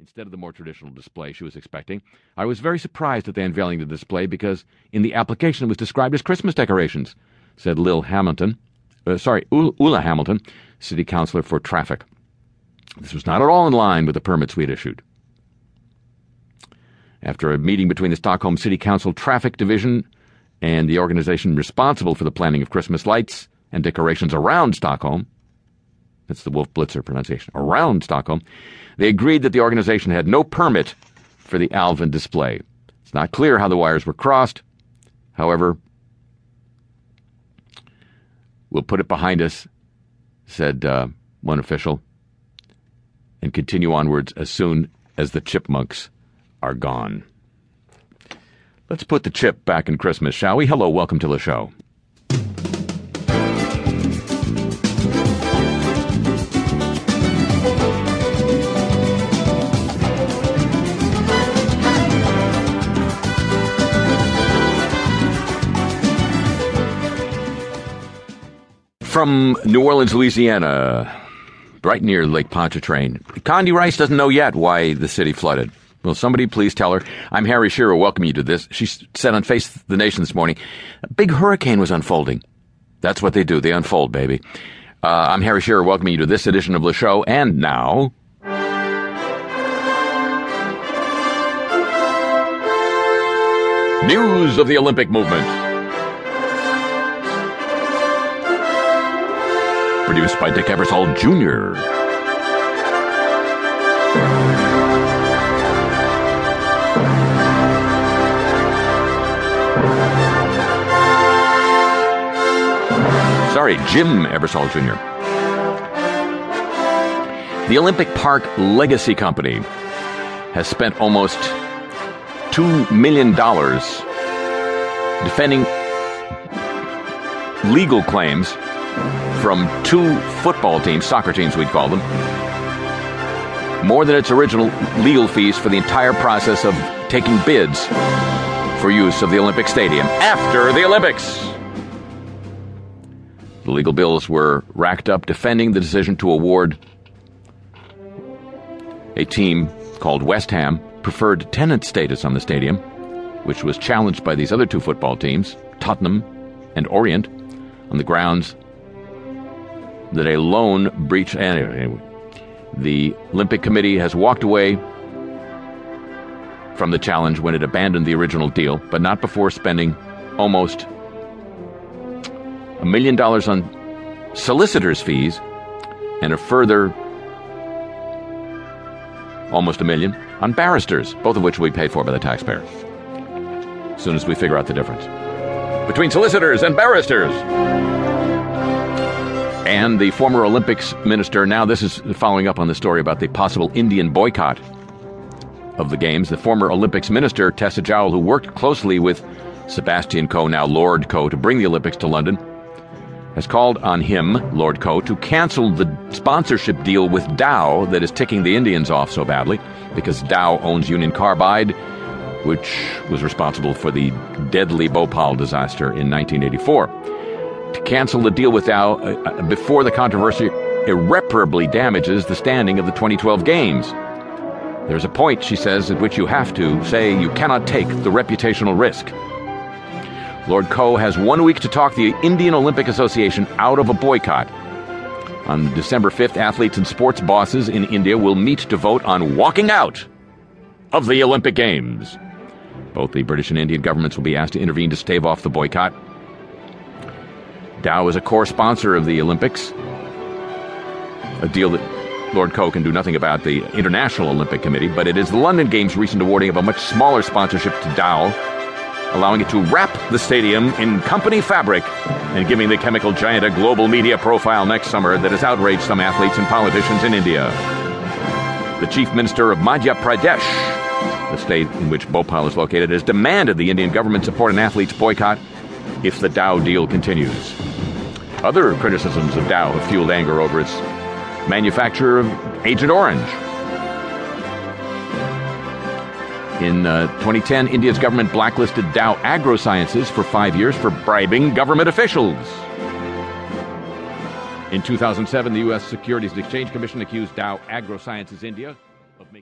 instead of the more traditional display she was expecting. I was very surprised at the unveiling of the display because in the application it was described as Christmas decorations, said Lil Hamilton. Uh, sorry, Ulla Hamilton, city councilor for traffic. This was not at all in line with the permits we had issued. After a meeting between the Stockholm City Council Traffic Division and the organization responsible for the planning of Christmas lights and decorations around Stockholm, that's the Wolf Blitzer pronunciation, around Stockholm, they agreed that the organization had no permit for the Alvin display. It's not clear how the wires were crossed. However, we'll put it behind us, said uh, one official, and continue onwards as soon as the chipmunks are gone. Let's put the chip back in Christmas, shall we? Hello, welcome to the show. From New Orleans, Louisiana, right near Lake Pontchartrain, Condi Rice doesn't know yet why the city flooded. Will somebody please tell her? I'm Harry Shearer. Welcome you to this. She said on Face the Nation this morning, a big hurricane was unfolding. That's what they do. They unfold, baby. Uh, I'm Harry Shearer. Welcome you to this edition of the show. And now. News of the Olympic movement. Produced by Dick Ebersol Jr. Sorry, Jim Ebersol Jr. The Olympic Park Legacy Company has spent almost $2 million defending legal claims from two football teams, soccer teams we'd call them, more than its original legal fees for the entire process of taking bids for use of the Olympic Stadium after the Olympics. The legal bills were racked up defending the decision to award a team called West Ham preferred tenant status on the stadium, which was challenged by these other two football teams, Tottenham and Orient, on the grounds that a lone breach. Anyway, the Olympic Committee has walked away from the challenge when it abandoned the original deal, but not before spending almost a million dollars on solicitors' fees and a further almost a million on barristers, both of which will be paid for by the taxpayer. As soon as we figure out the difference between solicitors and barristers and the former Olympics minister. Now, this is following up on the story about the possible Indian boycott of the Games. The former Olympics minister, Tessa Jowell, who worked closely with Sebastian Coe, now Lord Coe, to bring the Olympics to London, has called on him, Lord Coe, to cancel the sponsorship deal with Dow that is ticking the Indians off so badly because Dow owns Union Carbide, which was responsible for the deadly Bhopal disaster in 1984 to cancel the deal with Dow uh, uh, before the controversy irreparably damages the standing of the 2012 Games. There's a point, she says, at which you have to say you cannot take the reputational risk. Lord Coe has one week to talk the Indian Olympic Association out of a boycott. On December 5th, athletes and sports bosses in India will meet to vote on walking out of the Olympic Games. Both the British and Indian governments will be asked to intervene to stave off the boycott. Dow is a core sponsor of the Olympics, a deal that Lord Coe can do nothing about the International Olympic Committee, but it is the London Games' recent awarding of a much smaller sponsorship to Dow, allowing it to wrap the stadium in company fabric and giving the chemical giant a global media profile next summer that has outraged some athletes and politicians in India. The chief minister of Madhya Pradesh, the state in which Bhopal is located, has demanded the Indian government support an athletes' boycott if the Dow deal continues. Other criticisms of Dow have fueled anger over its manufacture of Agent Orange. In uh, 2010, India's government blacklisted Dow AgroSciences for five years for bribing government officials. In 2007, the U.S. Securities and Exchange Commission accused Dow AgroSciences India of making